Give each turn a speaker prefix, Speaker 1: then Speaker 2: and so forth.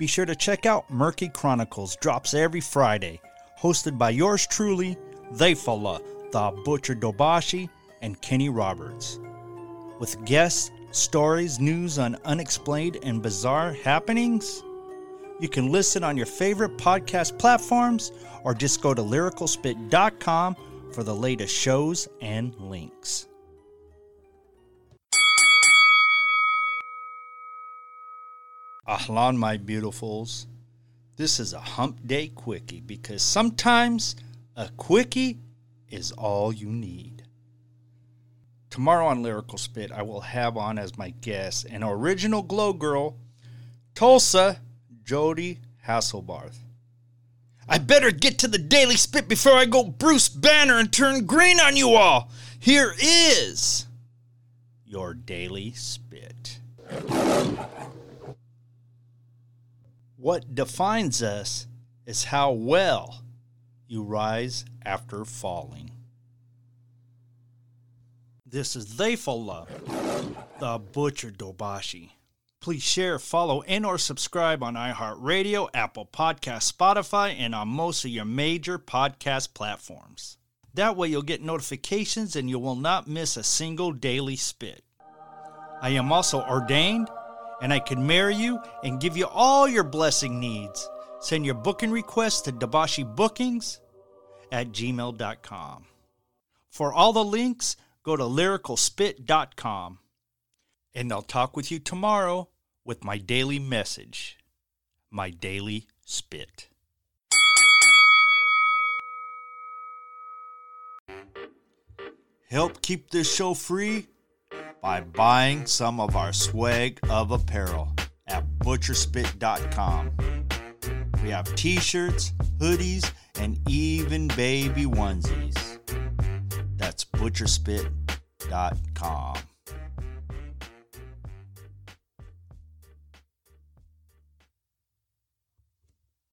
Speaker 1: Be sure to check out Murky Chronicles, drops every Friday, hosted by yours truly, Theyfullah, the Butcher Dabashi, and Kenny Roberts. With guests, stories, news on unexplained and bizarre happenings. You can listen on your favorite podcast platforms or just go to lyricalspit.com for the latest shows and links. Ahlan, my beautifuls. This is a hump day quickie because sometimes a quickie is all you need. Tomorrow on Lyrical Spit, I will have on as my guest an original glow girl, Tulsa Jody Hasselbarth. I better get to the Daily Spit before I go Bruce Banner and turn green on you all. Here is your Daily Spit. What defines us is how well you rise after falling. This is Theyfullah, the Butcher Dabashi. Please share, follow, and or subscribe on iHeartRadio, Apple Podcast, Spotify, and on most of your major podcast platforms. That way you'll get notifications and you will not miss a single daily spit. I am also ordained and I can marry you and give you all your blessing needs. Send your booking requests to Dabashi Bookings at gmail.com. For all the links, go to lyricalspit.com. And I'll talk with you tomorrow with my daily message, my daily spit. Help keep this show free by buying some of our swag of apparel at butcherspit.com. We have t shirts, hoodies, and even baby onesies. That's butcherspit.com.